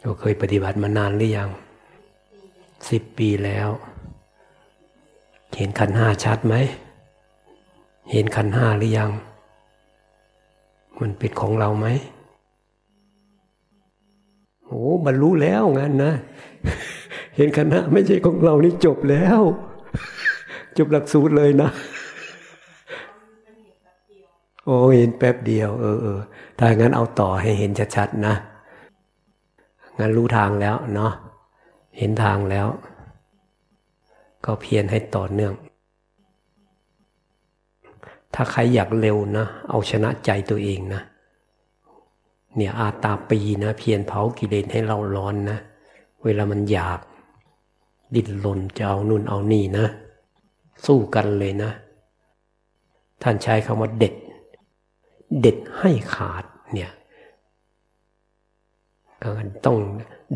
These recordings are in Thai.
เราเคยปฏิบัติมานานหรือยังสิบปีแล้ว เห็นขันห้าชัดไหม เห็นขันห้าหรือยัง มันเป็นของเราไหมโอ้บรรลุแล้วงั้นนะ เห็นขันห้าไม่ใช่ของเรานี่จบแล้ว จบหลักสูตรเลยนะโอ้เห็นแป๊บเดียว เออเออถ้างั้นเอาต่อให้เห็นชัดๆนะ งั้นรู้ทางแล้วเนาะเห็นทางแล้ว ก็เพียรให้ต่อเนื่อง ถ้าใครอยากเร็วนะ เอาชนะใจตัวเองนะ เนี่ยอาตาปีนะ เพียรเผากิเลสให้เราร้อนนะ เวลามันอยากดิ้นรนจะเอานู่นเอานี่นะ สู้กันเลยนะ ท่านใช้คำว่าเด็ด เด็ดให้ขาดเนี่ย ต้อง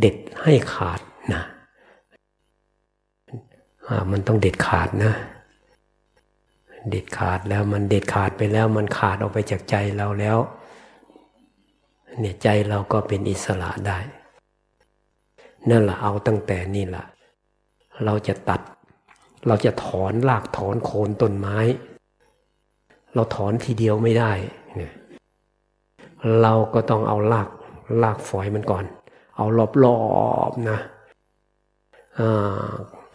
เด็ดให้ขาดนะมันต้องเด็ดขาดนะ เด็ดขาดแล้วมันเด็ดขาดไปแล้ว มันขาดออกไปจากใจเราแล้วเนี่ยใจเราก็เป็นอิสระได้ นั่นแหละเอาตั้งแต่นี่แหละเราจะตัด เราจะถอนรากถอนโคนต้นไม้ เราถอนทีเดียวไม่ได้เนี่ยเราก็ต้องเอาราก รากฝอยมันก่อน เอารอบๆนะ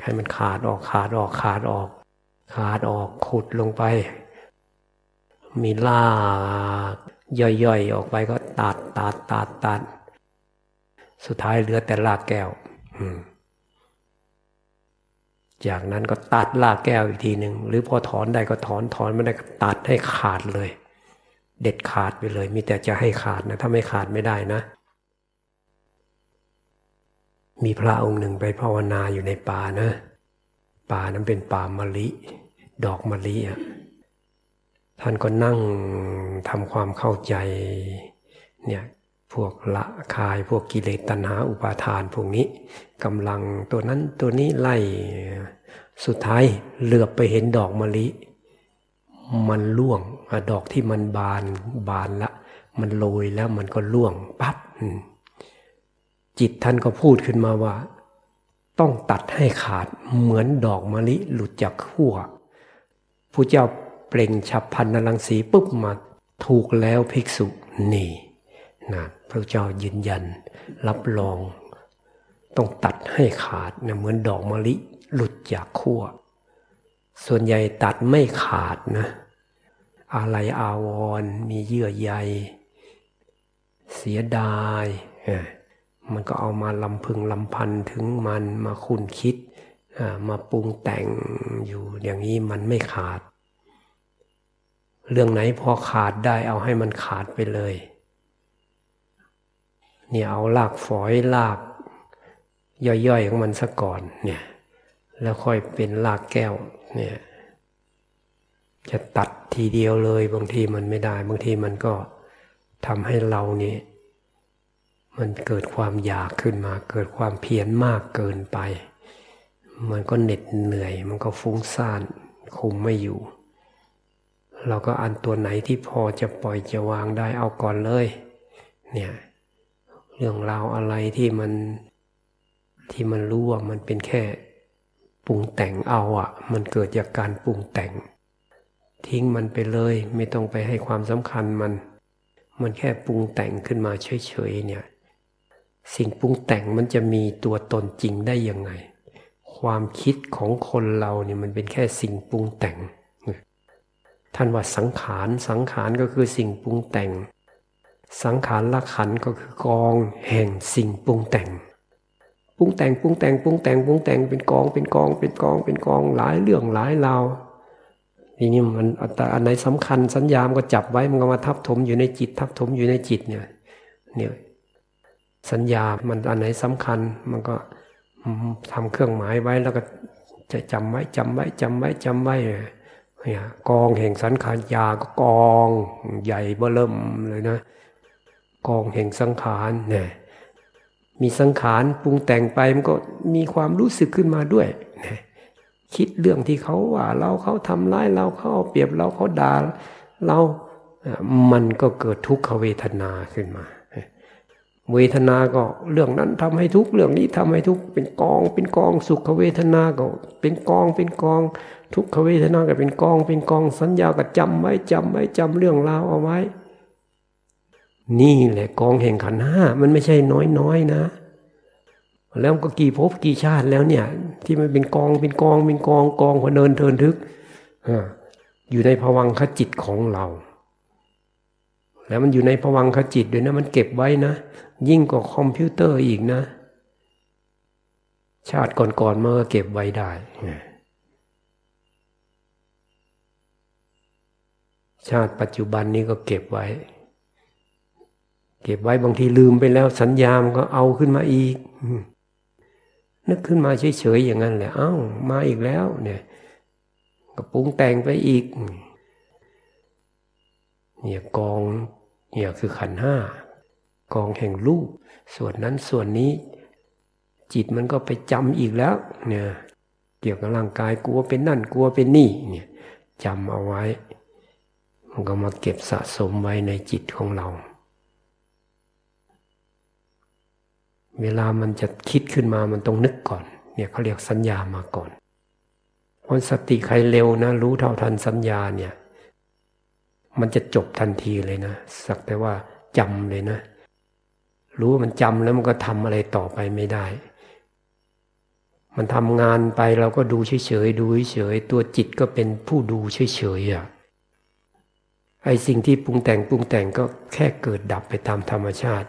ให้มันขาดออกขาดออกขาดออก ขาดออกขุดลงไป มีลากย่อยๆออกไปก็ตัดตัดตัดตัดสุดท้ายเหลือแต่ลากแก้วจากนั้นก็ตัดลากแก้วอีกทีหนึ่งหรือพอถอนได้ก็ถอนถอนไม่ได้ก็ตัดให้ขาดเลย เด็ดขาดไปเลย มีแต่จะให้ขาดนะ ถ้าไม่ขาดไม่ได้นะ มีพระองค์หนึ่งไปภาวนาอยู่ในป่านะ ป่านั้นเป็นป่ามะลิ ดอกมะลิอะท่านก็นั่งทำความเข้าใจเนี่ยพวกละคายพวกกิเลสตัณหาอุปาทานพวกนี้กำลังตัวนั้นตัวนี้ไล่สุดท้ายเหลือบไปเห็นดอกมะลิ มันล่วง ดอกที่มันบานบานละ มันโรยแล้วมันก็ล่วงปับ๊บจิตท่านก็พูดขึ้นมาว่า ต้องตัดให้ขาดเหมือนดอกมะลิหลุดจากขั้วผู้เจ้าเปล่งฉับพันนลังสีปุ๊บมาถูกแล้วภิกษุนี่นะพระเจ้ายืนยัน รับรอง ต้องตัดให้ขาดนะเหมือนดอกมะลิหลุดจากขั้วส่วนใหญ่ตัดไม่ขาดนะ อะไรอาวรมีเยื่อใย เสียดายมันก็เอามาลำพึงลำพันถึงมันมาคุ้นคิดมาปรุงแต่งอยู่อย่างนี้มันไม่ขาด เรื่องไหนพอขาดได้เอาให้มันขาดไปเลยเนี่ยเอาลากฝอยลาก ย่อยๆของมันซะก่อนเนี่ยแล้วค่อยเป็นลากแก้วเนี่ย จะตัดทีเดียวเลยบางทีมันไม่ได้ บางทีมันก็ทำให้เรานี่มันเกิดความอยากขึ้นมา เกิดความเพียรมากเกินไป มันก็เหน็ดเหนื่อย มันก็ฟุ้งซ่านคุมไม่อยู่ เราก็อันตัวไหนที่พอจะปล่อยจะวางได้เอาก่อนเลย เนี่ย เรื่องราวอะไรที่มันที่มันรู้ว่ามันเป็นแค่ปรุงแต่งเอาอะ่ะ มันเกิดจากการปรุงแต่ง ทิ้งมันไปเลย ไม่ต้องไปให้ความสำคัญมัน มันแค่ปรุงแต่งขึ้นมาเฉยๆเนี่ย สิ่งปรุงแต่งมันจะมีตัวตนจริงได้ยังไง ความคิดของคนเราเนี่ยมันเป็นแค่สิ่งปรุงแต่ง ท่านว่าสังขารสังขารก็คือสิ่งปรุงแต่ง สังขารละขันก็คือกองแห่งสิ่งปรุงแต่งปรุงแต่งปรุงแต่งปรุงแต่งปรุงแต่งเป็นกองเป็นกองเป็นกองเป็นกองหลายเรื่องหลายราว ทีนี้มันอันไหนสำคัญสัญญามก็จับไว้มันก็มาทับถมอยู่ในจิต ทับถมอยู่ในจิตเนี่ยเนี่ยสัญญามันอันไหนสำคัญ มันก็ทำเครื่องหมายไว้แล้วก็จะจำไว้จำไว้จำไว้จำไว้เนี่ยกองแห่งสังขารยาก็กองใหญ่เบิ่มเลยนะกองแห่งสังขารเนี่ยมีสังขารปรุงแต่งไปมันก็มีความรู้สึกขึ้นมาด้วยนะ คิดเรื่องที่เขาว่าเราเขาทำร้ายเราเขาเอาเปรียบเราเขาด่าเรา มันก็เกิดทุกขเวทนาขึ้นมา เวทนาก็เรื่องนั้นทำให้ทุกเรื่องนี้ทำให้ทุกเป็นกอง เป็นกองสุขเวทนาก็ เป็นกองเป็นกอง ทุกขเวทนาก็เป็นกอง เป็นกองสัญญาก็จำไว้จำไว้จำเรื่องราวเอาไว้ นี่แหละกองแห่งขันห้ามันไม่ใช่น้อยๆนะ แล้วก็กี่ภพกี่ชาติแล้วเนี่ย ที่มันเป็นกองเป็นกองเป็นกองกองพอเนินเทินทึกอยู่ในภวังคจิตของเรา แล้วมันอยู่ในภวังคจิตด้วยนะมันเก็บไว้นะ ยิ่งกว่าคอมพิวเตอร์อีกนะ ชาติก่อนๆเมื่อเก็บไว้ได้ชาติปัจจุบันนี้ก็เก็บไว้ เก็บไว้บางทีลืมไปแล้วสัญญามันก็เอาขึ้นมาอีก นึกขึ้นมาเฉยๆอย่างนั้นแหละเอ้า มาอีกแล้วเนี่ยก็ปรุงแต่งไปอีก เนี่ยกองเนี่ยคือขันห้ากองแห่งรูป ส่วนนั้นส่วนนี้ จิตมันก็ไปจำอีกแล้ว เนี่ยเกี่ยวกับร่างกายกลัวเป็นนั่นกลัวเป็นนี่เนี่ยจำเอาไว้ มันก็มาเก็บสะสมไว้ในจิตของเรา เวลามันจะคิดขึ้นมามันต้องนึกก่อน เนี่ยเขาเรียกสัญญามาก่อนเพราะสติใครเร็วนะ รู้เท่าทันสัญญาเนี่ย มันจะจบทันทีเลยนะ สักแต่ว่าจำเลยนะ รู้มันจำแล้วมันก็ทำอะไรต่อไปไม่ได้ มันทำงานไปเราก็ดูเฉยๆดูเฉยๆตัวจิตก็เป็นผู้ดูเฉยๆอะไอสิ่งที่ปรุงแต่งปรุงแต่งก็แค่เกิดดับไปตามธรรมชาติ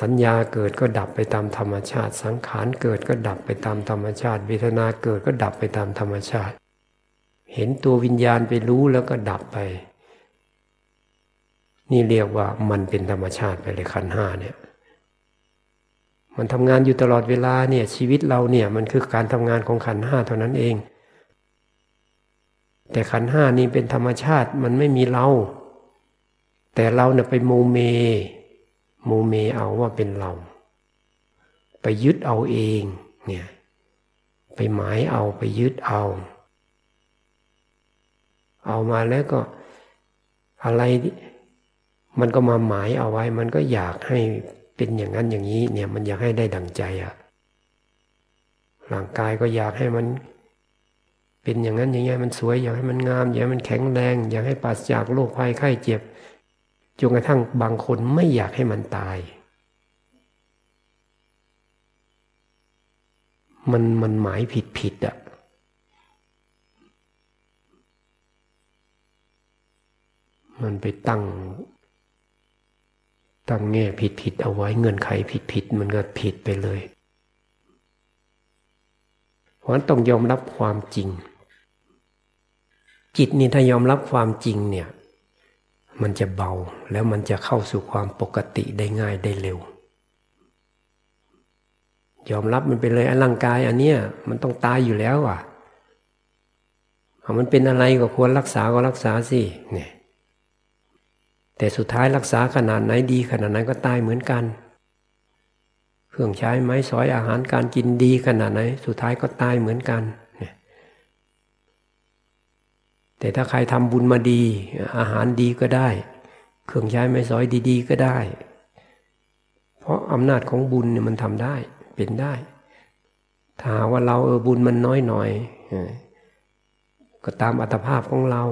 สัญญาเกิดก็ดับไปตามธรรมชาติ สังขารเกิดก็ดับไปตามธรรมชาติเวทนาเกิดก็ดับไปตามธรรมชาติ เห็นตัววิญญาณไปรู้แล้วก็ดับไป นี่เรียกว่ามันเป็นธรรมชาติไปเลยขันห้าเนี่ย มันทำงานอยู่ตลอดเวลาเนี่ยชีวิตเราเนี่ยมันคือการทำงานของขันห้าเท่านั้นเอง แต่ขันธ์ห้านี่เป็นธรรมชาติมันไม่มีเรา แต่เราเนี่ยไปโมเม โมเมเอาว่าเป็นเรา ไปยึดเอาเองเนี่ยไปหมายเอาไปยึดเอา เอามาแล้วก็อะไรมันก็มาหมายเอาไว้ มันก็อยากให้เป็นอย่างนั้นอย่างนี้เนี่ยมันอยากให้ได้ดังใจอะร่างกายก็อยากให้มัน เป็นอย่างนั้นอย่างนี้มันสวยอยากให้มันงาม อยากให้มันแข็งแรง อยากให้ปราศจากโรคภัยไข้เจ็บ จนกระทั่งบางคนไม่อยากให้มันตาย มันมันหมายผิดผิดอะมันไปตั้ง ตั้งแง่ผิดผิดเอาไว้เงื่อนไขผิดผิดมันก็ผิดไปเลย เพราะฉะนั้นต้องยอมรับความจริง จิตนี่ถ้ายอมรับความจริงเนี่ย มันจะเบาแล้วมันจะเข้าสู่ความปกติได้ง่ายได้เร็ว ยอมรับมันไปเลยร่างกายอันเนี้ยมันต้องตายอยู่แล้วอะมันเป็นอะไรก็ควรรักษาก็รักษาสิเนี่ยแต่สุดท้ายรักษาขนาดไหนดีขนาดไหนก็ตายเหมือนกัน เครื่องใช้ไม้สอยอาหารการกินดีขนาดไหน สุดท้ายก็ตายเหมือนกัน แต่ถ้าใครทำบุญมาดี อาหารดีก็ได้ เครื่องใช้ไม้สอยดี ๆ ก็ได้ เพราะอำนาจของบุญเนี่ยมันทำได้เป็นได้ ถ้าว่าเราเออบุญมันน้อยหน่อยก็ตามอัตภาพของเรา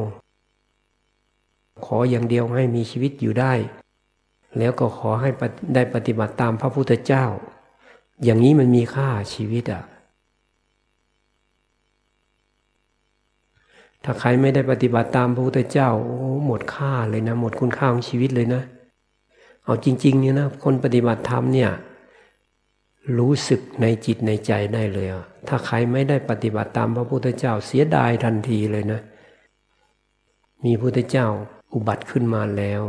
ขออย่างเดียวให้มีชีวิตอยู่ได้ แล้วก็ขอให้ได้ปฏิบัติตามพระพุทธเจ้า อย่างนี้มันมีค่าชีวิตอะ ถ้าใครไม่ได้ปฏิบัติตามพระพุทธเจ้าโอ้หมดค่าเลยนะ หมดคุณค่าของชีวิตเลยนะ เอาจริงๆเนี่ยนะคนปฏิบัติธรรมเนี่ยรู้สึกในจิตในใจได้เลย ถ้าใครไม่ได้ปฏิบัติตามพระพุทธเจ้าเสียดายทันทีเลยนะ มีพระพุทธเจ้าอุบัติขึ้นมาแล้ว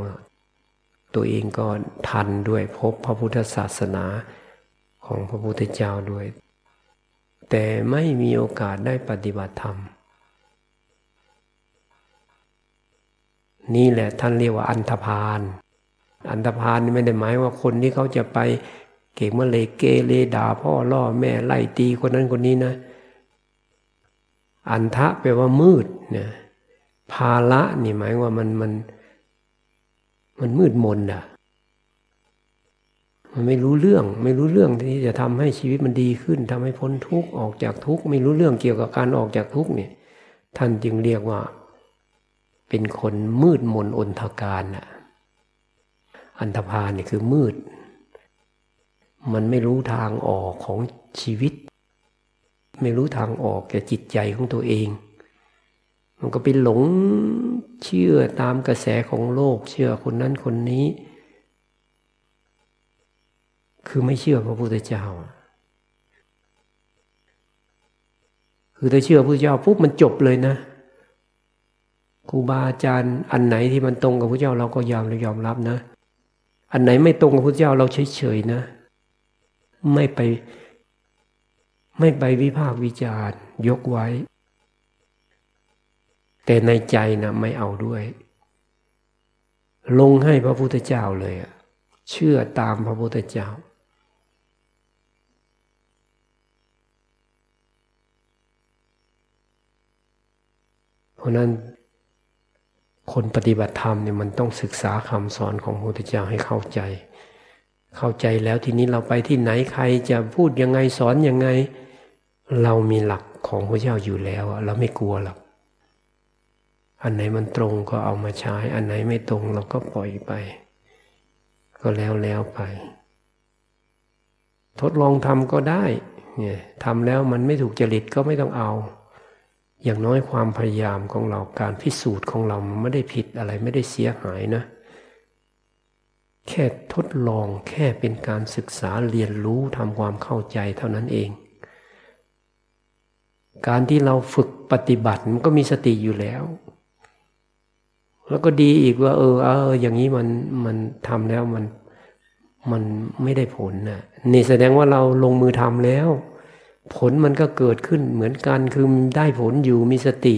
ตัวเองก็ทันด้วยพบพระพุทธศาสนาของพระพุทธเจ้าด้วย แต่ไม่มีโอกาสได้ปฏิบัติธรรม นี่แหละท่านเรียกว่าอันธพาล อันธพาลนี่ไม่ได้หมายว่าคนที่เขาจะไปเก่งมาเลยเกเรด่าพ่อล่อแม่ไล่ตีคนนั้นคนนี้นะ อันทะแปลว่ามืดเนี่ยภาละนี่หมายว่ามันมันมันมืดมนอะ มันไม่รู้เรื่อง ไม่รู้เรื่องที่จะทำให้ชีวิตมันดีขึ้นทำให้พ้นทุกข์ออกจากทุกข์ไม่รู้เรื่องเกี่ยวกับการออกจากทุกข์เนี่ย ท่านจึงเรียกว่า เป็นคนมืดมนอนทการน่ะ อันธพาลเนี่ยคือมืด มันไม่รู้ทางออกของชีวิต ไม่รู้ทางออกแก่จิตใจของตัวเอง มันก็ไปหลงเชื่อตามกระแสของโลก เชื่อคนนั้นคนนี้ คือไม่เชื่อพระพุทธเจ้าคือถ้าเชื่อพระพุทธเจ้าปุ๊บมันจบเลยนะ ครูบาอาจารย์ อันไหนที่มันตรงกับพระเจ้าเราก็ยอมเรายอมรับนะ อันไหนไม่ตรงกับพระเจ้าเราเฉยๆนะ ไม่ไป ไม่ไปวิพากษ์วิจารณ์ ยกไว้ แต่ในใจนะไม่เอาด้วย ลงให้พระพุทธเจ้าเลยเชื่อตามพระพุทธเจ้าเพราะนั้น คนปฏิบัติธรรมเนี่ยมันต้องศึกษาคำสอนของพระพุทธเจ้าให้เข้าใจ เข้าใจแล้วทีนี้เราไปที่ไหนใครจะพูดยังไงสอนยังไง เรามีหลักของพระเจ้าอยู่แล้วเราไม่กลัวหรอกอันไหนมันตรงก็เอามาใช้ อันไหนไม่ตรงเราก็ปล่อยไป ก็แล้วแล้วไป ทดลองทำก็ได้เนี่ยทำแล้วมันไม่ถูกจริตก็ไม่ต้องเอา อย่างน้อยความพยายามของเราการพิสูจน์ของเรามันไม่ได้ผิดอะไรไม่ได้เสียหายนะ แค่ทดลองแค่เป็นการศึกษาเรียนรู้ทำความเข้าใจเท่านั้นเอง การที่เราฝึกปฏิบัติมันก็มีสติอยู่แล้ว แล้วก็ดีอีกว่า เออเออ อย่างนี้มันมันทำแล้วมันมันไม่ได้ผลนะนี่แสดงว่าเราลงมือทำแล้ว ผลมันก็เกิดขึ้นเหมือนกันคือได้ผลอยู่มีสติ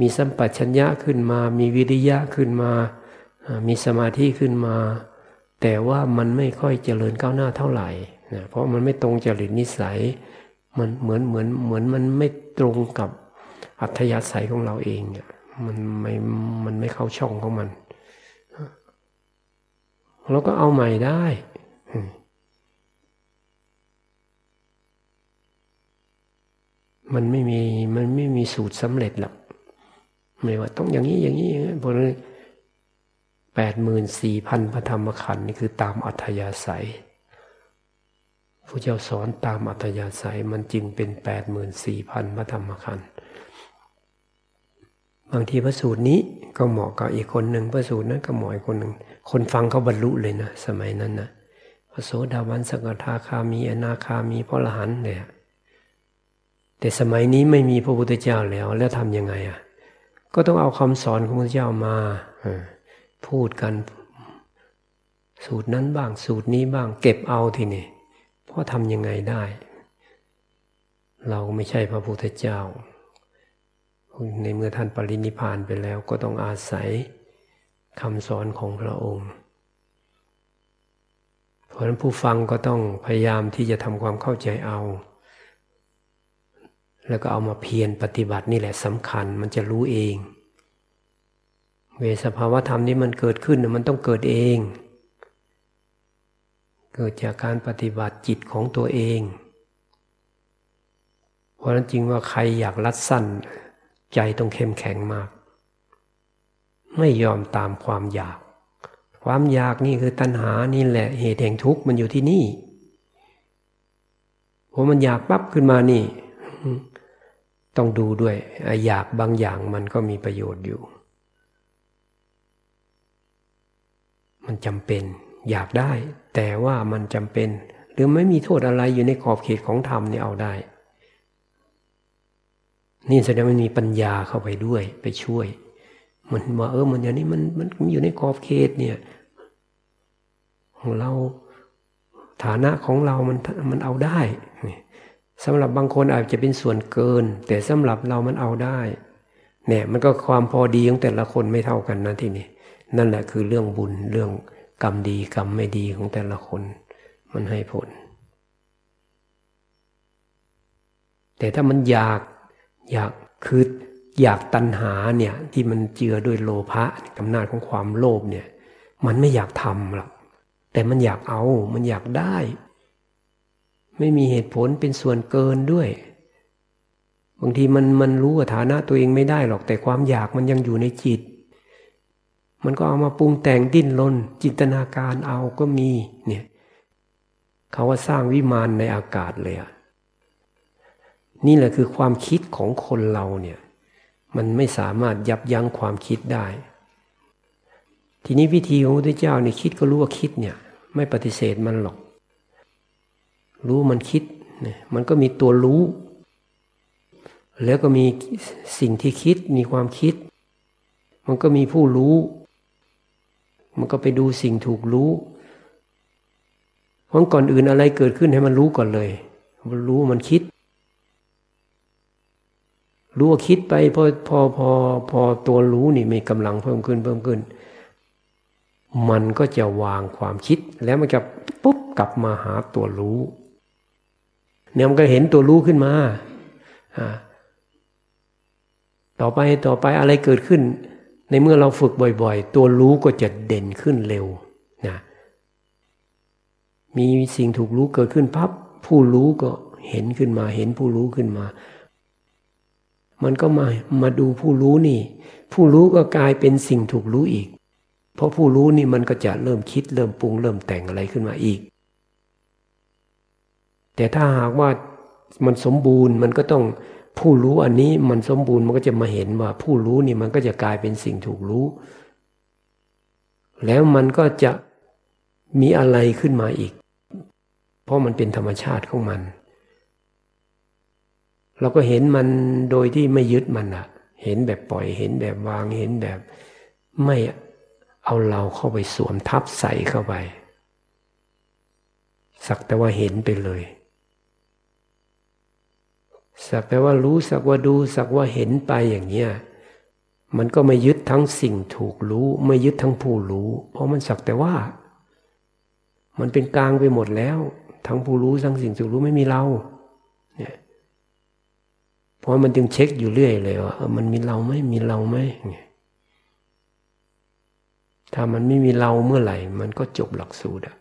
มีสัมปชัญญะขึ้นมา มีวิริยะขึ้นมา มีสมาธิขึ้นมา แต่ว่ามันไม่ค่อยเจริญก้าวหน้าเท่าไหร่นะเพราะมันไม่ตรงจริตนิสัย มันเหมือนเหมือนเหมือนมันไม่ตรงกับอัธยาศัยของเราเองมันไม่มันไม่เข้าช่องของมันเราก็เอาใหม่ได้ มันไม่มีมันไม่มีสูตรสำเร็จหรอกไม่ว่าต้องอย่างนี้อย่างนี้อย่างนี้เพราะนั้นแปดหมื่นสี่พันพระธรรมขันธ์นี่คือตามอัธยาศัยพระเจ้าสอนตามอัธยาศัยมันจึงเป็นแปดหมื่นสี่พันพระธรรมขันธ์บางทีพระสูตรนี้ก็เหมาะกับอีกคนหนึ่งพระสูตรนั้นก็เหมาะอีกคนหนึ่งคนฟังเขาบรรลุเลยนะสมัยนั้นนะพระโสดาบันสกทาคามีอนาคามีพระอรหันต์เนี่ย แต่สมัยนี้ไม่มีพระพุทธเจ้าแล้ว แล้วทำยังไงอะ ก็ต้องเอาคำสอนของพระพุทธเจ้ามาพูดกัน สูตรนั้นบ้างสูตรนี้บ้าง เก็บเอาทีนี่เพราะทำยังไงได้ เราไม่ใช่พระพุทธเจ้า ในเมื่อท่านปรินิพานไปแล้ว ก็ต้องอาศัยคำสอนของพระองค์เพราะฉะนั้นผู้ฟังก็ต้องพยายามที่จะทำความเข้าใจเอา แล้วก็เอามาเพียรปฏิบัตินี่แหละสำคัญมันจะรู้เอง เวสภาวธรรมนี้มันเกิดขึ้นมันต้องเกิดเอง เกิดจากการปฏิบัติจิตของตัวเอง เพราะนั้นจริงว่าใครอยากรัดสั้น ใจต้องเข้มแข็งมาก ไม่ยอมตามความอยาก ความอยากนี่คือตัณหานี่แหละเหตุแห่งทุกข์มันอยู่ที่นี่พอมันอยากปั๊บขึ้นมานี่ ต้องดูด้วยอยากบางอย่างมันก็มีประโยชน์อยู่ มันจำเป็น อยากได้ แต่ว่ามันจำเป็น หรือไม่มีโทษอะไรอยู่ในขอบเขตของธรรมนี่เอาได้ นี่แสดงว่ามีปัญญาเข้าไปด้วยไปช่วย มันว่าเออมันอย่างนี้มันมันอยู่ในขอบเขตเนี่ยของเราฐานะของเรามันมันเอาได้นี่ สำหรับบางคนอาจจะเป็นส่วนเกิน แต่สำหรับเรามันเอาได้ เนี่ยมันก็ความพอดีของแต่ละคนไม่เท่ากันนะที่นี่นั่นแหละคือเรื่องบุญเรื่องกรรมดีกรรมไม่ดีของแต่ละคน มันให้ผล แต่ถ้ามันอยากอยากคืออยากตัณหาเนี่ยที่มันเจือด้วยโลภะกำนาจของความโลภเนี่ย มันไม่อยากทำหรอกแต่มันอยากเอา มันอยากได้ ไม่มีเหตุผลเป็นส่วนเกินด้วย บางทีมันมันรู้ฐานะตัวเองไม่ได้หรอก แต่ความอยากมันยังอยู่ในจิต มันก็เอามาปรุงแต่งดิ้นรนจินตนาการเอาก็มีเนี่ยเขาว่าสร้างวิมานในอากาศเลยอะนี่แหละคือความคิดของคนเราเนี่ย มันไม่สามารถยับยั้งความคิดได้ ทีนี้วิธีของพระพุทธเจ้าเนี่ยคิดก็รู้ว่าคิดเนี่ย ไม่ปฏิเสธมันหรอก รู้มันคิดเนี่ยมันก็มีตัวรู้ แล้วก็มีสิ่งที่คิดมีความคิด มันก็มีผู้รู้ มันก็ไปดูสิ่งถูกรู้เพราะก่อนอื่นอะไรเกิดขึ้นให้มันรู้ก่อนเลย มันรู้มันคิด รู้ว่าคิดไปพอพอพอพอตัวรู้นี่มีกำลังเพิ่มขึ้นเพิ่มขึ้น มันก็จะวางความคิดแล้วมันจะปุ๊บกลับมาหาตัวรู้ เนี่ยมันก็เห็นตัวรู้ขึ้นมาต่อไปต่อไปอะไรเกิดขึ้น ในเมื่อเราฝึกบ่อย ๆ ตัวรู้ก็จะเด่นขึ้นเร็วนะมีสิ่งถูกรู้เกิดขึ้นพับผู้รู้ก็เห็นขึ้นมา เห็นผู้รู้ขึ้นมา มันก็มามาดูผู้รู้นี่ ผู้รู้ก็กลายเป็นสิ่งถูกรู้อีก เพราะผู้รู้นี่มันก็จะเริ่มคิดเริ่มปรุงเริ่มแต่งอะไรขึ้นมาอีก แต่ถ้าหากว่ามันสมบูรณ์มันก็ต้องผู้รู้อันนี้มันสมบูรณ์มันก็จะมาเห็นว่า ผู้รู้นี่มันก็จะกลายเป็นสิ่งถูกรู้ แล้วมันก็จะมีอะไรขึ้นมาอีก เพราะมันเป็นธรรมชาติของมัน เราก็เห็นมันโดยที่ไม่ยึดมันอะเห็นแบบปล่อยเห็นแบบวางเห็นแบบ ไม่เอาเราเข้าไปสวมทับใส่เข้าไป สักแต่ว่าเห็นไปเลย สักแต่ว่ารู้สักว่าดูสักว่าเห็นไปอย่างเนี้ยมันก็ไม่ยึดทั้งสิ่งถูกรู้ ไม่ยึดทั้งผู้รู้ เพราะมันสักแต่ว่า มันเป็นกลางไปหมดแล้ว ทั้งผู้รู้ทั้งสิ่งถูกรู้ไม่มีเราเนี่ยเพราะมันจึงเช็คอยู่เรื่อยเลยว่ามันมีเราไหมมีเราไหมถ้ามันไม่มีเราเมื่อไหร่ มันก็จบหลักสูตรอะ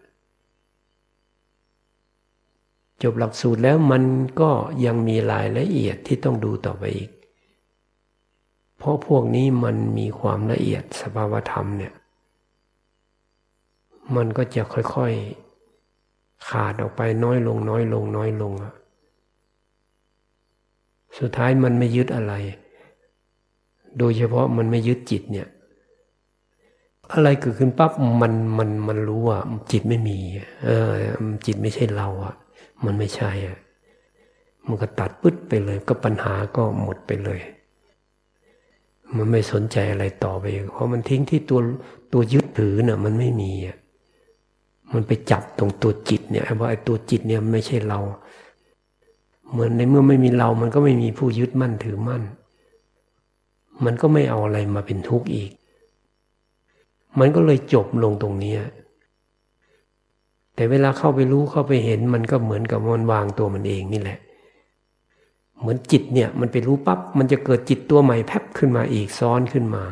จบหลักสูตรแล้วมันก็ยังมีรายละเอียดที่ต้องดูต่อไปอีก เพราะพวกนี้มันมีความละเอียดสภาวธรรมเนี่ย มันก็จะค่อยๆ ขาดออกไปน้อยลงน้อยลงน้อยลงอะสุดท้ายมันไม่ยึดอะไร โดยเฉพาะมันไม่ยึดจิตเนี่ย อะไรเกิดขึ้นปั๊บมันมันมันรู้ว่าจิตไม่มี เออ จิตไม่ใช่เราอะ มันไม่ใช่อะมันก็ตัดปึ๊ดไปเลย ก็ปัญหาก็หมดไปเลย มันไม่สนใจอะไรต่อไป เพราะมันทิ้งที่ตัวตัวยึดถือเนี่ยมันไม่มีอะมันไปจับตรงตัวจิตเนี่ยว่าไอ้ตัวจิตเนี่ยไม่ใช่เรา เหมือนในเมื่อไม่มีเรา มันก็ไม่มีผู้ยึดมั่นถือมั่น มันก็ไม่เอาอะไรมาเป็นทุกข์อีก มันก็เลยจบลงตรงนี้ แต่เวลาเข้าไปรู้เข้าไปเห็นมันก็เหมือนกับมันวางตัวมันเองนี่แหละ เหมือนจิตเนี่ยมันไปรู้ปับ๊บมันจะเกิดจิตตัวใหม่แพบขึ้นมาอีกซ้อนขึ้นมา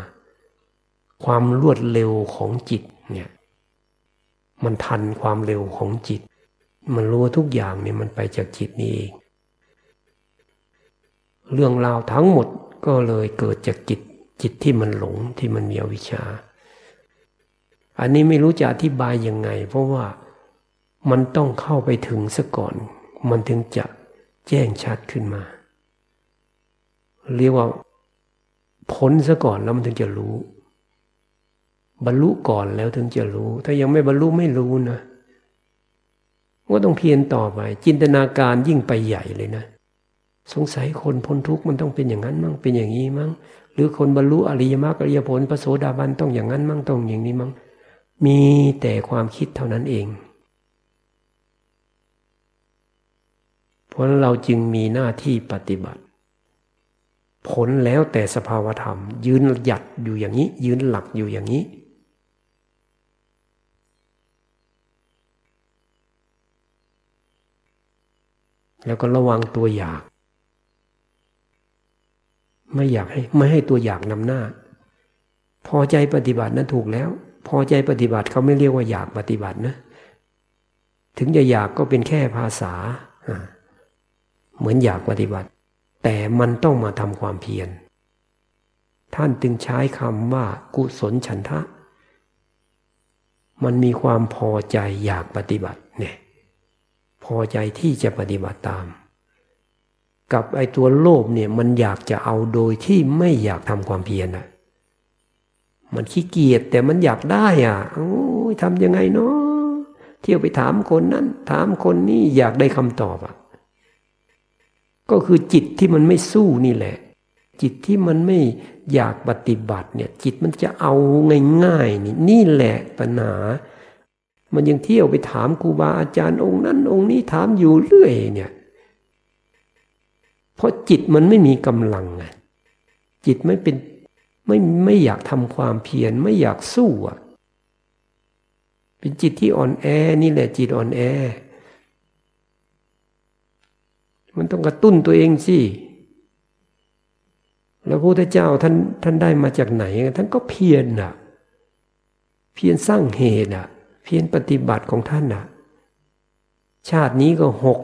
ความรวดเร็วของจิตเนี่ยมันทันความเร็วของจิต มันรู้ทุกอย่างเนี่ยมันไปจากจิตนี้เอง เรื่องราวทั้งหมดก็เลยเกิดจากจิตจิตที่มันหลงที่มันมีอวิชชา อันนี้ไม่รู้จะอธิบายยังไง เพราะว่า มันต้องเข้าไปถึงซะก่อน มันถึงจะแจ้งชัดขึ้นมา เรียกว่าพ้นซะก่อนแล้วมันถึงจะรู้ บรรลุก่อนแล้วถึงจะรู้ ถ้ายังไม่บรรลุไม่รู้นะก็ต้องเพียรต่อไป จินตนาการยิ่งไปใหญ่เลยนะ สงสัยคนพ้นทุกข์มันต้องเป็นอย่างนั้นมั้งเป็นอย่างนี้มั้งหรือคนบรรลุอริยมรรคอริยผลพระโสดาบันต้องอย่างนั้นมั้งต้องอย่างนี้มั้งมีแต่ความคิดเท่านั้นเอง เพราะเราจึงมีหน้าที่ปฏิบัติ ผลแล้วแต่สภาวธรรม ยืนหยัดอยู่อย่างนี้ ยืนหลักอยู่อย่างนี้ แล้วก็ระวังตัวอยาก ไม่อยากให้ไม่ให้ตัวอยากนำหน้า พอใจปฏิบัตินั้นถูกแล้ว พอใจปฏิบัติเขาไม่เรียกว่าอยากปฏิบัตินะ ถึงจะอยากก็เป็นแค่ภาษา เหมือนอยากปฏิบัติ แต่มันต้องมาทำความเพียร ท่านจึงใช้คำว่ากุศลฉันทะ มันมีความพอใจอยากปฏิบัติเนี่ยพอใจที่จะปฏิบัติตาม กับไอตัวโลภเนี่ยมันอยากจะเอาโดยที่ไม่อยากทำความเพียรอะมันขี้เกียจแต่มันอยากได้อะโอ้ยทำยังไงเนาะเที่ยวไปถามคนนั้น ถามคนนี้อยากได้คำตอบอะ ก็คือจิตที่มันไม่สู้นี่แหละ จิตที่มันไม่อยากปฏิบัติเนี่ย จิตมันจะเอาง่ายๆนี่นี่แหละปัญหา มันยังเที่ยวไปถามครูบาอาจารย์องค์นั้น องค์นี้ถามอยู่เรื่อยเนี่ย เพราะจิตมันไม่มีกำลังไงจิตไม่เป็นไม่ไม่อยากทำความเพียรไม่อยากสู้อะเป็นจิตที่อ่อนแอนี่แหละจิตอ่อนแอ มันต้องกระตุ้นตัวเองสิแล้วพระพุทธเจ้าท่านท่านได้มาจากไหน ท่านก็เพียรอะ เพียรสร้างเหตุอะ เพียรปฏิบัติของท่านอะ ชาตินี้ก็หก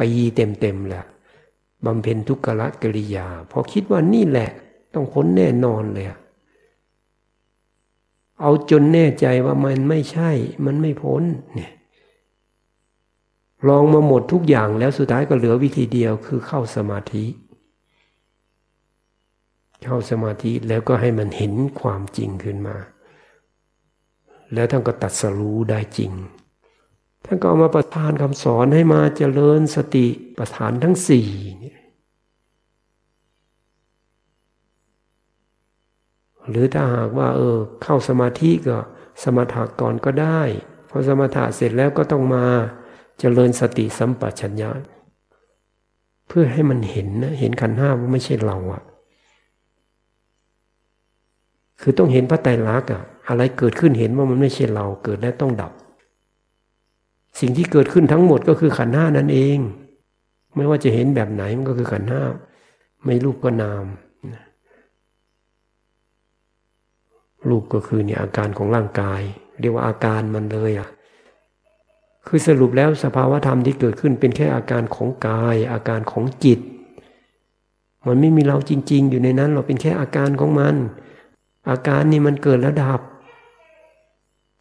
ปีเต็มๆแหละบำเพ็ญทุกขละกิริยา พอคิดว่านี่แหละ ต้องพ้นแน่นอนเลยเอาจนแน่ใจว่ามันไม่ใช่ มันไม่พ้นเนี่ย ลองมาหมดทุกอย่างแล้วสุดท้ายก็เหลือวิธีเดียวคือเข้าสมาธิ เข้าสมาธิแล้วก็ให้มันเห็นความจริงขึ้นมา แล้วท่านก็ตัดสรู้ได้จริง ท่านก็เอามาประทานคำสอนให้มาเจริญสติประทานทั้งสี่หรือถ้าหากว่า เออ เข้าสมาธิก็สมถะก่อนก็ได้พอสมถะเสร็จแล้วก็ต้องมา เจริญสติสัมปชัญญะ เพื่อให้มันเห็นนะเห็นขันห้าว่าไม่ใช่เราอะคือต้องเห็นพระไตรลักษณ์อะอะไรเกิดขึ้นเห็นว่ามันไม่ใช่เราเกิดแล้วต้องดับ สิ่งที่เกิดขึ้นทั้งหมดก็คือขันห้านั่นเอง ไม่ว่าจะเห็นแบบไหนมันก็คือขันห้าไม่รูปก็นามรูปก็คือเนี่ยอาการของร่างกาย เรียกว่าอาการมันเลยอะ คือสรุปแล้วสภาวธรรมที่เกิดขึ้นเป็นแค่อาการของกาย อาการของจิต มันไม่มีเราจริง ๆ อยู่ในนั้นเราเป็นแค่อาการของมัน อาการนี่มันเกิดแล้วดับ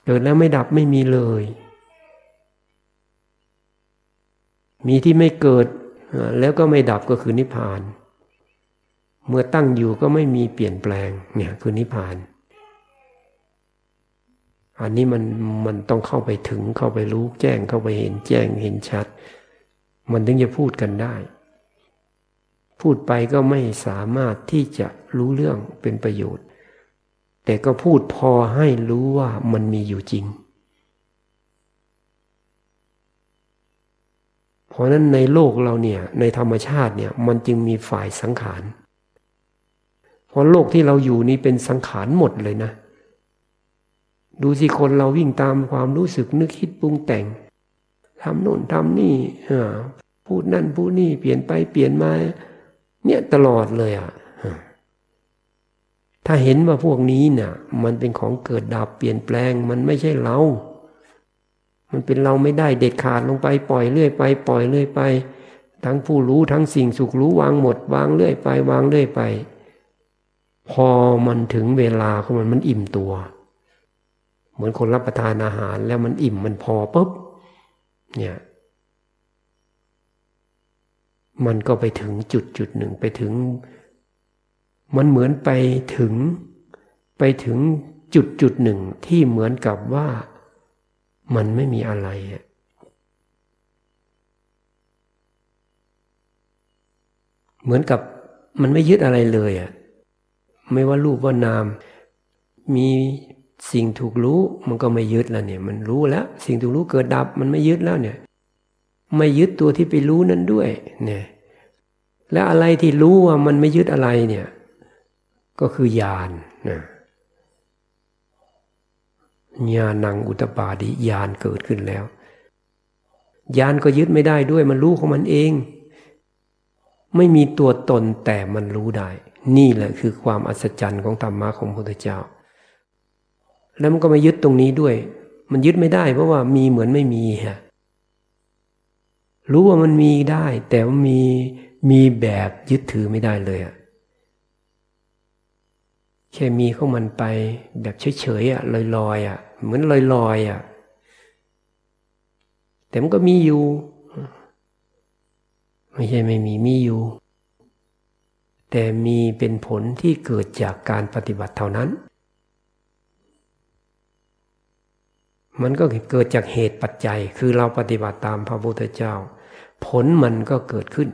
เกิดแล้วไม่ดับไม่มีเลย มีที่ไม่เกิดแล้วก็ไม่ดับก็คือนิพพาน เมื่อตั้งอยู่ก็ไม่มีเปลี่ยนแปลงเนี่ยคือนิพพาน อันนี้มันมันต้องเข้าไปถึงเข้าไปรู้แจ้งเข้าไปเห็นแจ้งเห็นชัด มันถึงจะพูดกันได้ พูดไปก็ไม่สามารถที่จะรู้เรื่องเป็นประโยชน์ แต่ก็พูดพอให้รู้ว่ามันมีอยู่จริง เพราะนั้นในโลกเราเนี่ยในธรรมชาติเนี่ยมันจึงมีฝ่ายสังขารเพราะโลกที่เราอยู่นี่เป็นสังขารหมดเลยนะ ดูสิคนเราวิ่งตามความรู้สึกนึกคิดปรุงแต่งทำโน่นทำนี่พูดนั่นพูดนี่เปลี่ยนไปเปลี่ยนมา เนี่ยตลอดเลยอะถ้าเห็นว่าพวกนี้เนี่ยมันเป็นของเกิดดับเปลี่ยนแปลง มันไม่ใช่เรา มันเป็นเราไม่ได้เด็ดขาดลงไปปล่อยเรื่อยไป ปล่อยเรื่อยไป ทั้งผู้รู้ทั้งสิ่งสุขรู้วางหมดวางเรื่อยไป วางเรื่อยไป พอมันถึงเวลาของมันมันอิ่มตัว เหมือนคนรับประทานอาหารแล้วมันอิ่มมันพอปุ๊บเนี่ย มันก็ไปถึงจุดจุดหนึ่งไปถึง มันเหมือนไปถึง ไปถึงจุดจุดหนึ่งที่เหมือนกับว่ามันไม่มีอะไรเหมือนกับมันไม่ยึดอะไรเลยอะ ไม่ว่ารูปว่านาม มี สิ่งถูกรู้มันก็ไม่ยึดแล้วเนี่ย มันรู้แล้ว สิ่งถูกรู้เกิดดับมันไม่ยึดแล้วเนี่ย ไม่ยึดตัวที่ไปรู้นั้นด้วย เนี่ย แล้วอะไรที่รู้ว่ามันไม่ยึดอะไรเนี่ย ก็คือญาณนะญาณังอุตปาดิญาณเกิดขึ้นแล้วญาณก็ยึดไม่ได้ด้วยมันรู้ของมันเอง ไม่มีตัวตนแต่มันรู้ได้ นี่แหละคือความอัศจรรย์ของธรรมะของพระพุทธเจ้า แล้วมันก็มายึดตรงนี้ด้วย มันยึดไม่ได้ เพราะว่ามีเหมือนไม่มีฮะรู้ว่ามันมีได้ แต่ว่ามีมีแบบยึดถือไม่ได้เลยอะแค่มีของมันไปแบบเฉยๆอะลอยๆอะเหมือนลอยๆอะแต่มันก็มีอยู่ ไม่ใช่ไม่มีมีอยู่ แต่มีเป็นผลที่เกิดจากการปฏิบัติเท่านั้น มันก็เกิดจากเหตุปัจจัย คือเราปฏิบัติตามพระพุทธเจ้า ผลมันก็เกิดขึ้น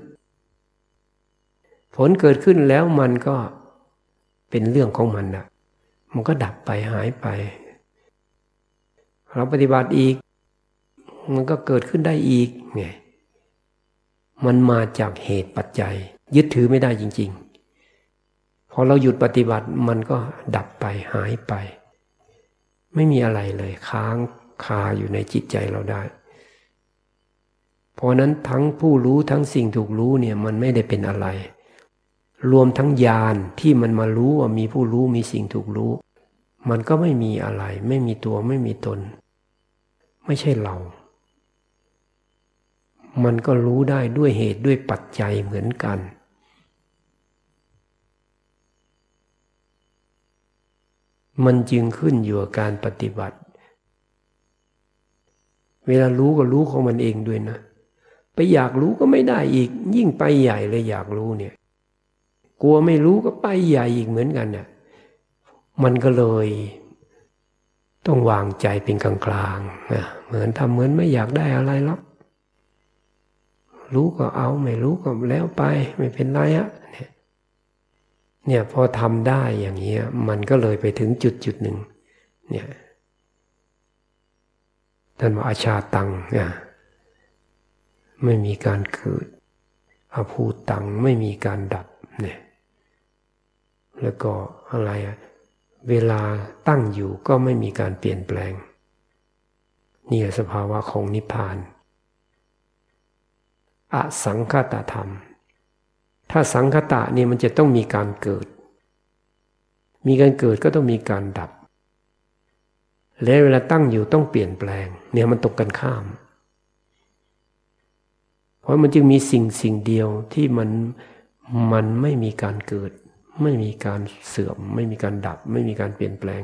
ผลเกิดขึ้นแล้วมันก็เป็นเรื่องของมันนะมันก็ดับไปหายไป เราปฏิบัติอีก มันก็เกิดขึ้นได้อีกไงมันมาจากเหตุปัจจัย ยึดถือไม่ได้จริง ๆ พอเราหยุดปฏิบัติมันก็ดับไปหายไป ไม่มีอะไรเลยค้างคาอยู่ในจิตใจเราได้ เพราะนั้นทั้งผู้รู้ทั้งสิ่งถูกรู้เนี่ยมันไม่ได้เป็นอะไร รวมทั้งญาณที่มันมารู้ว่ามีผู้รู้มีสิ่งถูกรู้ มันก็ไม่มีอะไร ไม่มีตัวไม่มีตน ไม่ใช่เรา มันก็รู้ได้ด้วยเหตุด้วยปัจจัยเหมือนกัน มันจึงขึ้นอยู่กับการปฏิบัติ เวลารู้ก็รู้ของมันเองด้วยนะ ไปอยากรู้ก็ไม่ได้อีก ยิ่งไปใหญ่เลยอยากรู้เนี่ย กลัวไม่รู้ก็ไปใหญ่อีกเหมือนกันเนี่ยมันก็เลย ต้องวางใจเป็นกลางกลางนะเหมือนทำเหมือนไม่อยากได้อะไรหรอกรู้ก็เอาไม่รู้ก็แล้วไป ไม่เป็นไรอะ เนี่ยพอทำได้อย่างเงี้ยมันก็เลยไปถึงจุดจุดหนึ่งเนี่ยท่านว่าอาชาตังเนี่ยไม่มีการเกิดอภูตังไม่มีการดับเนี่ยแล้วก็อะไรอะเวลาตั้งอยู่ก็ไม่มีการเปลี่ยนแปลงนี่สภาวะของนิพพานอสังคตธรรม ถ้าสังคตะนี่มันจะต้องมีการเกิด มีการเกิดก็ต้องมีการดับ และเวลาตั้งอยู่ต้องเปลี่ยนแปลง เนี่ยมันตกกันข้าม เพราะมันจึงมีสิ่งสิ่งเดียวที่มันมันไม่มีการเกิด ไม่มีการเสื่อม ไม่มีการดับ ไม่มีการเปลี่ยนแปลง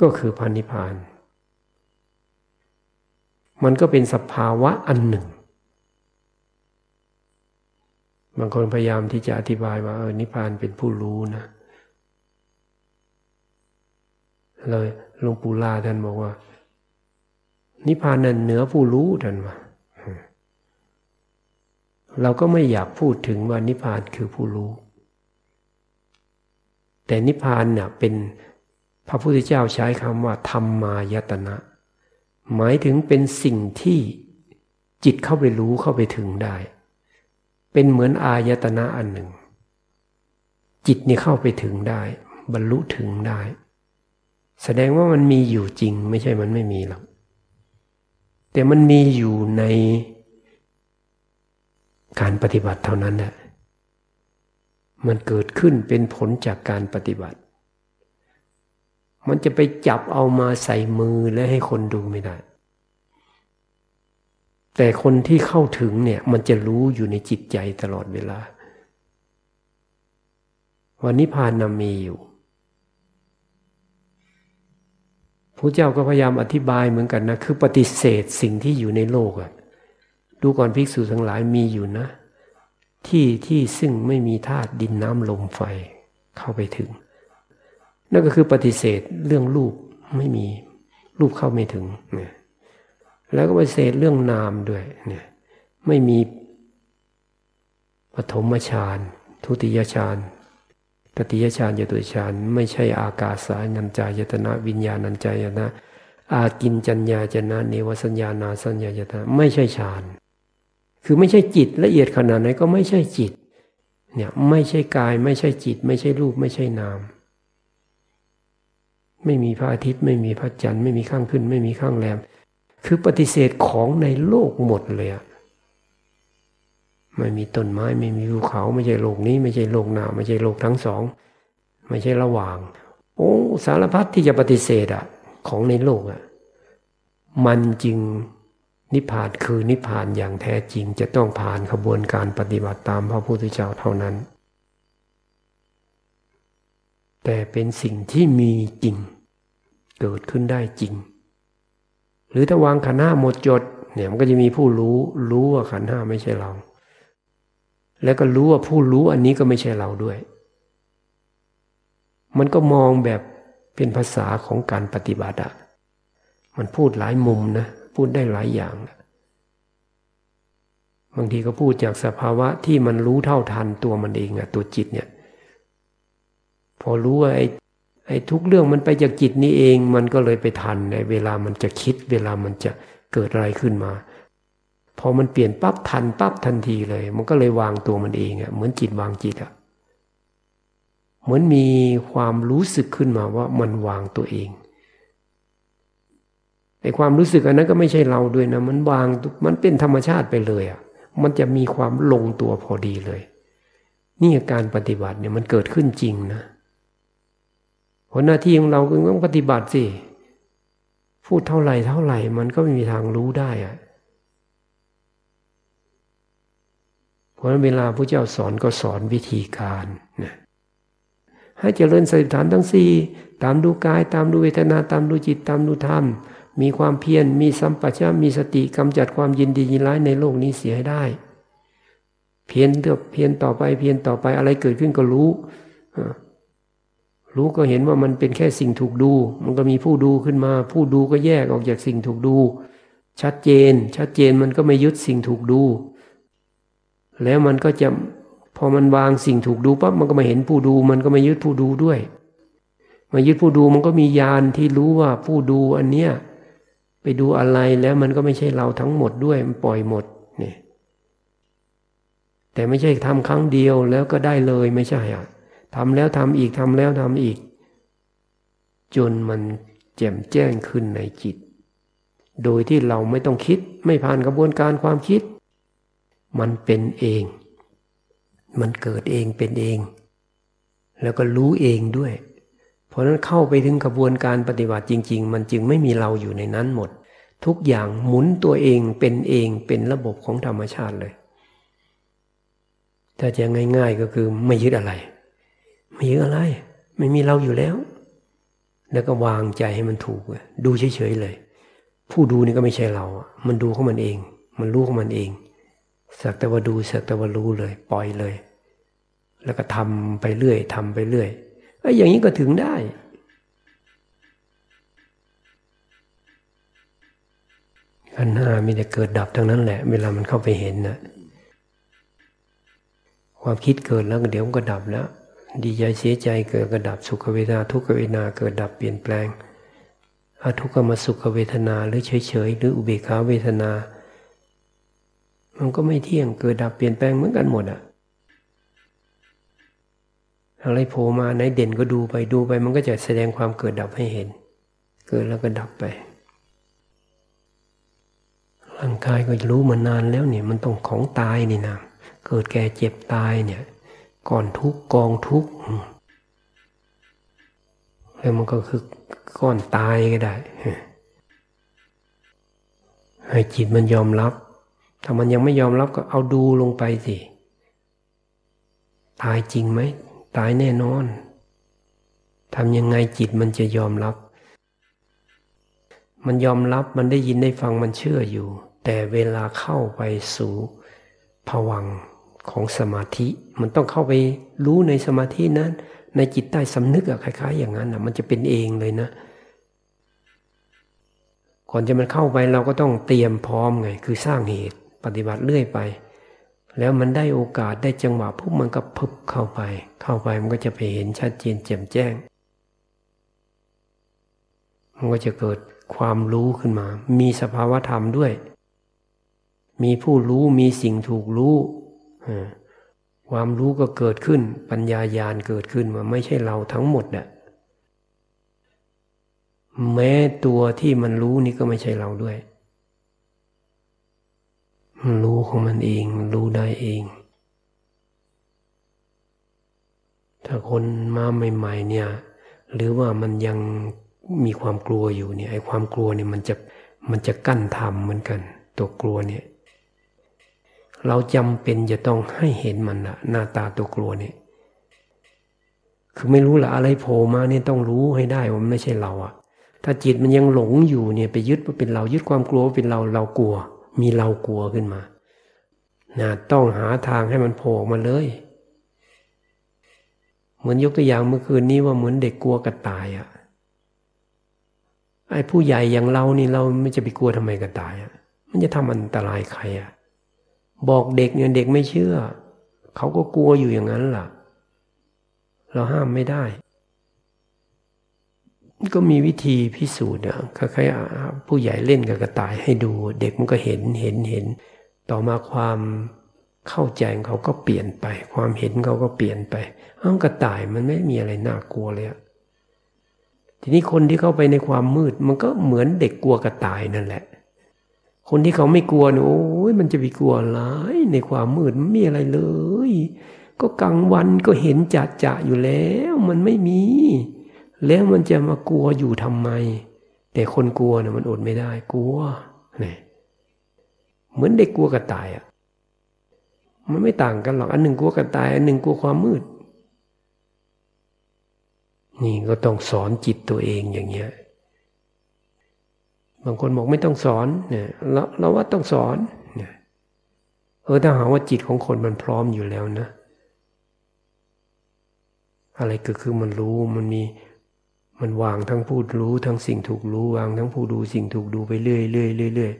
ก็คือพันิพาน มันก็เป็นสภาวะอันหนึ่ง บางคนพยายามที่จะอธิบายว่าเออนิพพานเป็นผู้รู้นะเลยหลวงปู่ลาท่านบอกว่า นิพพานนั้นเหนือผู้รู้ท่านว่าเราก็ไม่อยากพูดถึงว่านิพพานคือผู้รู้ แต่นิพพานเนี่ยเป็นพระพุทธเจ้าใช้คำว่าธรรมายตนะ หมายถึงเป็นสิ่งที่จิตเข้าไปรู้เข้าไปถึงได้ เป็นเหมือนอายตนะอันหนึ่ง จิตนี่เข้าไปถึงได้ บรรลุถึงได้ แสดงว่ามันมีอยู่จริง ไม่ใช่มันไม่มีหรอกแต่มันมีอยู่ในการปฏิบัติเท่านั้นแหละมันเกิดขึ้นเป็นผลจากการปฏิบัติ มันจะไปจับเอามาใส่มือและให้คนดูไม่ได้ แต่คนที่เข้าถึงเนี่ย มันจะรู้อยู่ในจิตใจตลอดเวลา วันนิพพานนมีอยู่พระเจ้าก็พยายามอธิบายเหมือนกันนะ คือปฏิเสธสิ่งที่อยู่ในโลกอะดูก่อนภิกษุทั้งหลายมีอยู่นะ ที่ที่ซึ่งไม่มีธาตุดินน้ำลมไฟเข้าไปถึง นั่นก็คือปฏิเสธเรื่องรูปไม่มีรูปเข้าไม่ถึงเนี่ย แล้วก็ปฏิเสธเรื่องนามด้วยเนี่ยไม่มีปฐมฌานทุติยฌานตติยฌานยตุฌานไม่ใช่อากาสานัญจายตนะวิญญาณัญจายนะอากินจัญญาจนะเนวสัญญานาสัญญาจนะไม่ใช่ฌานคือไม่ใช่จิตละเอียดขนาดไหนก็ไม่ใช่จิตเนี่ยไม่ใช่กายไม่ใช่จิต ไม่ใช่รูปไม่ใช่นาม ไม่มีพระอาทิตย์ ไม่มีพระจันทร์ไม่มีข้างขึ้น ไม่มีข้างแรม คือปฏิเสธของในโลกหมดเลยอะไม่มีต้นไม้ไม่มีภูเขาไม่ใช่โลกนี้ ไม่ใช่โลกหน้าไม่ใช่โลกทั้งสอง ไม่ใช่ระหว่าง โอ้สารพัดที่จะปฏิเสธอะของในโลกอะมันจึงนิพพานคือนิพพานอย่างแท้จริงจะต้องผ่านขบวนการปฏิบัติตามพระพุทธเจ้าเท่านั้น แต่เป็นสิ่งที่มีจริง เกิดขึ้นได้จริง หรือถ้าวางขันห้าหมดจดเนี่ยมันก็จะมีผู้รู้รู้ว่าขันห้าไม่ใช่เรา แล้วก็รู้ว่าผู้รู้อันนี้ก็ไม่ใช่เราด้วย มันก็มองแบบเป็นภาษาของการปฏิบัติอะมันพูดหลายมุมนะพูดได้หลายอย่าง บางทีก็พูดจากสภาวะที่มันรู้เท่าทันตัวมันเองอะตัวจิตเนี่ย พอรู้ว่าไอ้ ไอ้ทุกเรื่องมันไปจากจิตนี้เองมันก็เลยไปทันในเวลามันจะคิด เวลามันจะเกิดอะไรขึ้นมา พอมันเปลี่ยนปั๊บทันปั๊บทันทีเลย มันก็เลยวางตัวมันเองอะเหมือนจิตวางจิตอะเหมือนมีความรู้สึกขึ้นมาว่ามันวางตัวเองไอ้ความรู้สึกอันนั้นก็ไม่ใช่เราด้วยนะ มันวางมันเป็นธรรมชาติไปเลยอะ่ะมันจะมีความลงตัวพอดีเลย นี่การปฏิบัติเนี่ยมันเกิดขึ้นจริงนะ ผลหน้าที่ของเราคือต้องปฏิบัติสิพูดเท่าไหร่เท่าไหร่มันก็ไม่มีทางรู้ได้อะเพราะเวลาพระเจ้าสอนก็สอนวิธีการนะให้เจริญสติฐานทั้งสี่ตามดูกาย ตามดูเวทนาตามดูจิตตามดูธรรม มีความเพียรมีสัมปชัญญะมีสติกำจัดความยินดียินร้ายในโลกนี้เสียให้ได้ เพียรเถอะเพียรต่อไปเพียรต่อไปอะไรเกิดขึ้นก็รู้ รู้ก็เห็นว่ามันเป็นแค่สิ่งถูกดู มันก็มีผู้ดูขึ้นมา ผู้ดูก็แยกออกจากสิ่งถูกดู ชัดเจน ชัดเจนมันก็ไม่ยึดสิ่งถูกดู แล้วมันก็จะพอมันวางสิ่งถูกดูปั๊บมันก็มาเห็นผู้ดู มันก็ไม่ยึดผู้ดูด้วย มายึดผู้ดูมันก็มีญาณที่รู้ว่าผู้ดูอันเนี้ยไปดูอะไรแล้วมันก็ไม่ใช่เราทั้งหมดด้วยมันปล่อยหมดเนี่ยแต่ไม่ใช่ทำครั้งเดียวแล้วก็ได้เลยไม่ใช่อะ ทำแล้วทำอีกทำแล้วทำอีก จนมันแจ่มแจ้งขึ้นในจิต โดยที่เราไม่ต้องคิดไม่ผ่านกระบวนการความคิด มันเป็นเอง มันเกิดเองเป็นเอง แล้วก็รู้เองด้วย เพราะนั้นเข้าไปถึงกระบวนการปฏิบัติจริง ๆ มันจึงไม่มีเราอยู่ในนั้นหมด ทุกอย่างหมุนตัวเองเป็นเองเป็นระบบของธรรมชาติเลย ถ้าจะง่าย ๆก็คือไม่ยึดอะไร ไม่ยึดอะไร ไม่มีเราอยู่แล้ว แล้วก็วางใจให้มันถูกดูเฉยๆเลย ผู้ดูนี่ก็ไม่ใช่เรา มันดูของมันเอง มันรู้ของมันเอง สักแต่ว่าดูสักแต่ว่ารู้เลย ปล่อยเลย แล้วก็ทำไปเรื่อยทำไปเรื่อยไอ้อย่างนี้ก็ถึงได้ขันห้ามีแต่เกิดดับทั้งนั้นแหละ เวลามันเข้าไปเห็นนะความคิดเกิดแล้วเดี๋ยวมันก็ดับแล้ว ดีใจเสียใจเกิดก็ดับสุขเวทนาทุกขเวทนาเกิดดับเปลี่ยนแปลงอทุกขมสุขเวทนาหรือเฉยๆหรืออุเบกขาเวทนา มันก็ไม่เที่ยงเกิดดับเปลี่ยนแปลงเหมือนกันหมดอะอะไรโผล่มาไหนเด่นก็ดูไปดูไป มันก็จะแสดงความเกิดดับให้เห็น เกิดแล้วก็ดับไป ร่างกายก็รู้มานานแล้วเนี่ยมันต้องของตายนี่นะเกิดแก่เจ็บตายเนี่ย ก่อนทุกกองทุกแล้วมันก็คือก้อนตายก็ได้ ให้จิตมันยอมรับ ถ้ามันยังไม่ยอมรับก็เอาดูลงไปสิ ตายจริงไหม ตายแน่นอน ทำยังไงจิตมันจะยอมรับ มันยอมรับมันได้ยินได้ฟังมันเชื่ออยู่ แต่เวลาเข้าไปสู่ผวัง ของสมาธิ มันต้องเข้าไปรู้ในสมาธินั้น ในจิตใต้สำนึกอะคล้าย ๆ อย่างนั้นอะมันจะเป็นเองเลยนะ ก่อนจะมันเข้าไปเราก็ต้องเตรียมพร้อมไง คือสร้างเหตุปฏิบัติเรื่อยไป แล้วมันได้โอกาสได้จังหวะปุ๊บมันก็พึบเข้าไป เข้าไปมันก็จะไปเห็นชัดเจนแจ่มแจ้ง มันก็จะเกิดความรู้ขึ้นมา มีสภาวธรรมด้วย มีผู้รู้มีสิ่งถูกรู้ ความรู้ก็เกิดขึ้น ปัญญายาณเกิดขึ้นว่าไม่ใช่เราทั้งหมดน่ะแม้ตัวที่มันรู้นี่ก็ไม่ใช่เราด้วยรู้ของมันเองรู้ได้เอง ถ้าคนมาใหม่ๆเนี่ย หรือว่ามันยังมีความกลัวอยู่เนี่ยไอ้ความกลัวเนี่ยมันจะมันจะกั้นทำเหมือนกัน ตัวกลัวเนี่ย เราจำเป็นจะต้องให้เห็นมันละหน้าตาตัวกลัวเนี่ย คือไม่รู้ละอะไรโผล่มาเนี่ยต้องรู้ให้ได้ว่ามันไม่ใช่เราอะถ้าจิตมันยังหลงอยู่เนี่ยไปยึดว่าเป็นเรายึดความกลัวว่าเป็นเราเรากลัว มีเรากลัวขึ้นมานะต้องหาทางให้มันโผล่มาเลย เหมือนยกตัวอย่างเมื่อคืนนี้ว่าเหมือนเด็กกลัวกระต่ายอะไอ้ผู้ใหญ่อย่างเรานี่เราไม่จะไปกลัวทำไมกระต่ายอะมันจะทำอันตรายใครอะ บอกเด็กเนี่ยเด็กไม่เชื่อ เขาก็กลัวอยู่อย่างนั้นล่ะ เราห้ามไม่ได้ ก็มีวิธีพิสูจน์อะคล้ายๆผู้ใหญ่เล่นกับกระต่ายให้ดู เด็กมันก็เห็นเห็นเห็น ต่อมาความเข้าใจเขาก็เปลี่ยนไป ความเห็นเขาก็เปลี่ยนไปอ้าวกระต่ายมันไม่มีอะไรน่ากลัวเลยทีนี้คนที่เข้าไปในความมืด มันก็เหมือนเด็กกลัวกระต่ายนั่นแหละ คนที่เขาไม่กลัวเนี่ยโอ้ยมันจะไปกลัวอะไรในความมืดไมันมีอะไรเลย ก็กลางวันก็เห็นจัดจะอยู่แล้ว มันไม่มี แล้วมันจะมากลัวอยู่ทำไม แต่คนกลัวเนี่ยมันอดไม่ได้กลัวนี่เหมือนเด็กกลัวกระต่ายอะมันไม่ต่างกันหรอกอันหนึ่งกลัวกระต่ายอันหนึ่งกลัวความมืด นี่ก็ต้องสอนจิตตัวเองอย่างเงี้ย บางคนบอกไม่ต้องสอนเนี่ยเราเราว่าต้องสอนเนี่ยเออถ้าหาว่าจิตของคนมันพร้อมอยู่แล้วนะ อะไรก็คือมันรู้มันมีมันวางทั้งผู้รู้ทั้งสิ่งถูกรู้วางทั้งผู้ดูสิ่งถูกดูไปเรื่อยเรื่อยเรื่อยเรื่อย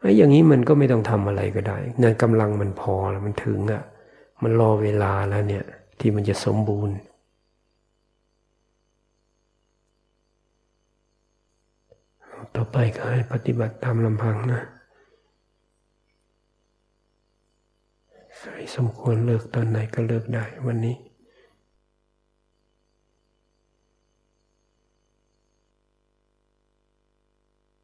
ไอ้อย่างนี้มันก็ไม่ต้องทำอะไรก็ได้นั่นกำลังมันพอแล้วมันถึงอะ่ะ มันรอเวลาแล้วเนี่ย ที่มันจะสมบูรณ์ ต่อไปก็ให้ปฏิบัติตามลำพังนะใครสมควรเลิกตอนไหนก็เลิกได้วันนี้